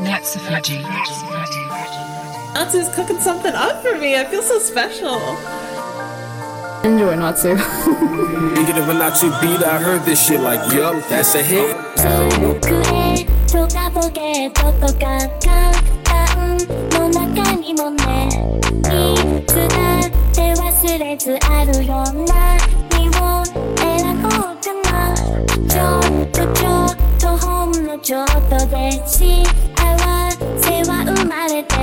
Natsufuji. Natsu's cooking something up for me. I feel so special. Enjoy Natsu. Thinking of a Natsu beat, I heard this shit like, yup, that's a hit. て幸せは生まれて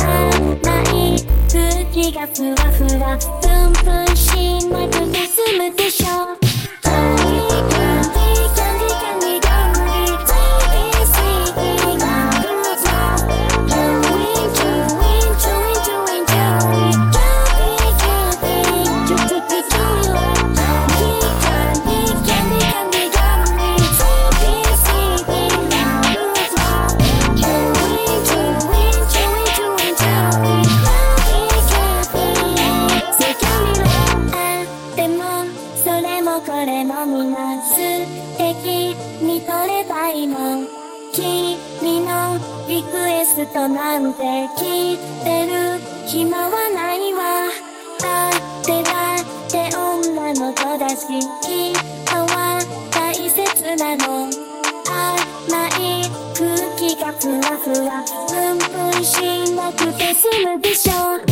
甘い空気がふわふわプンプンしなく休むでしょ満とれたいん君のリクエストなんて聞いてる暇はないわだってだって女の子だし人は大切なの甘い空気がふわふわ分分しなくて済むでしょ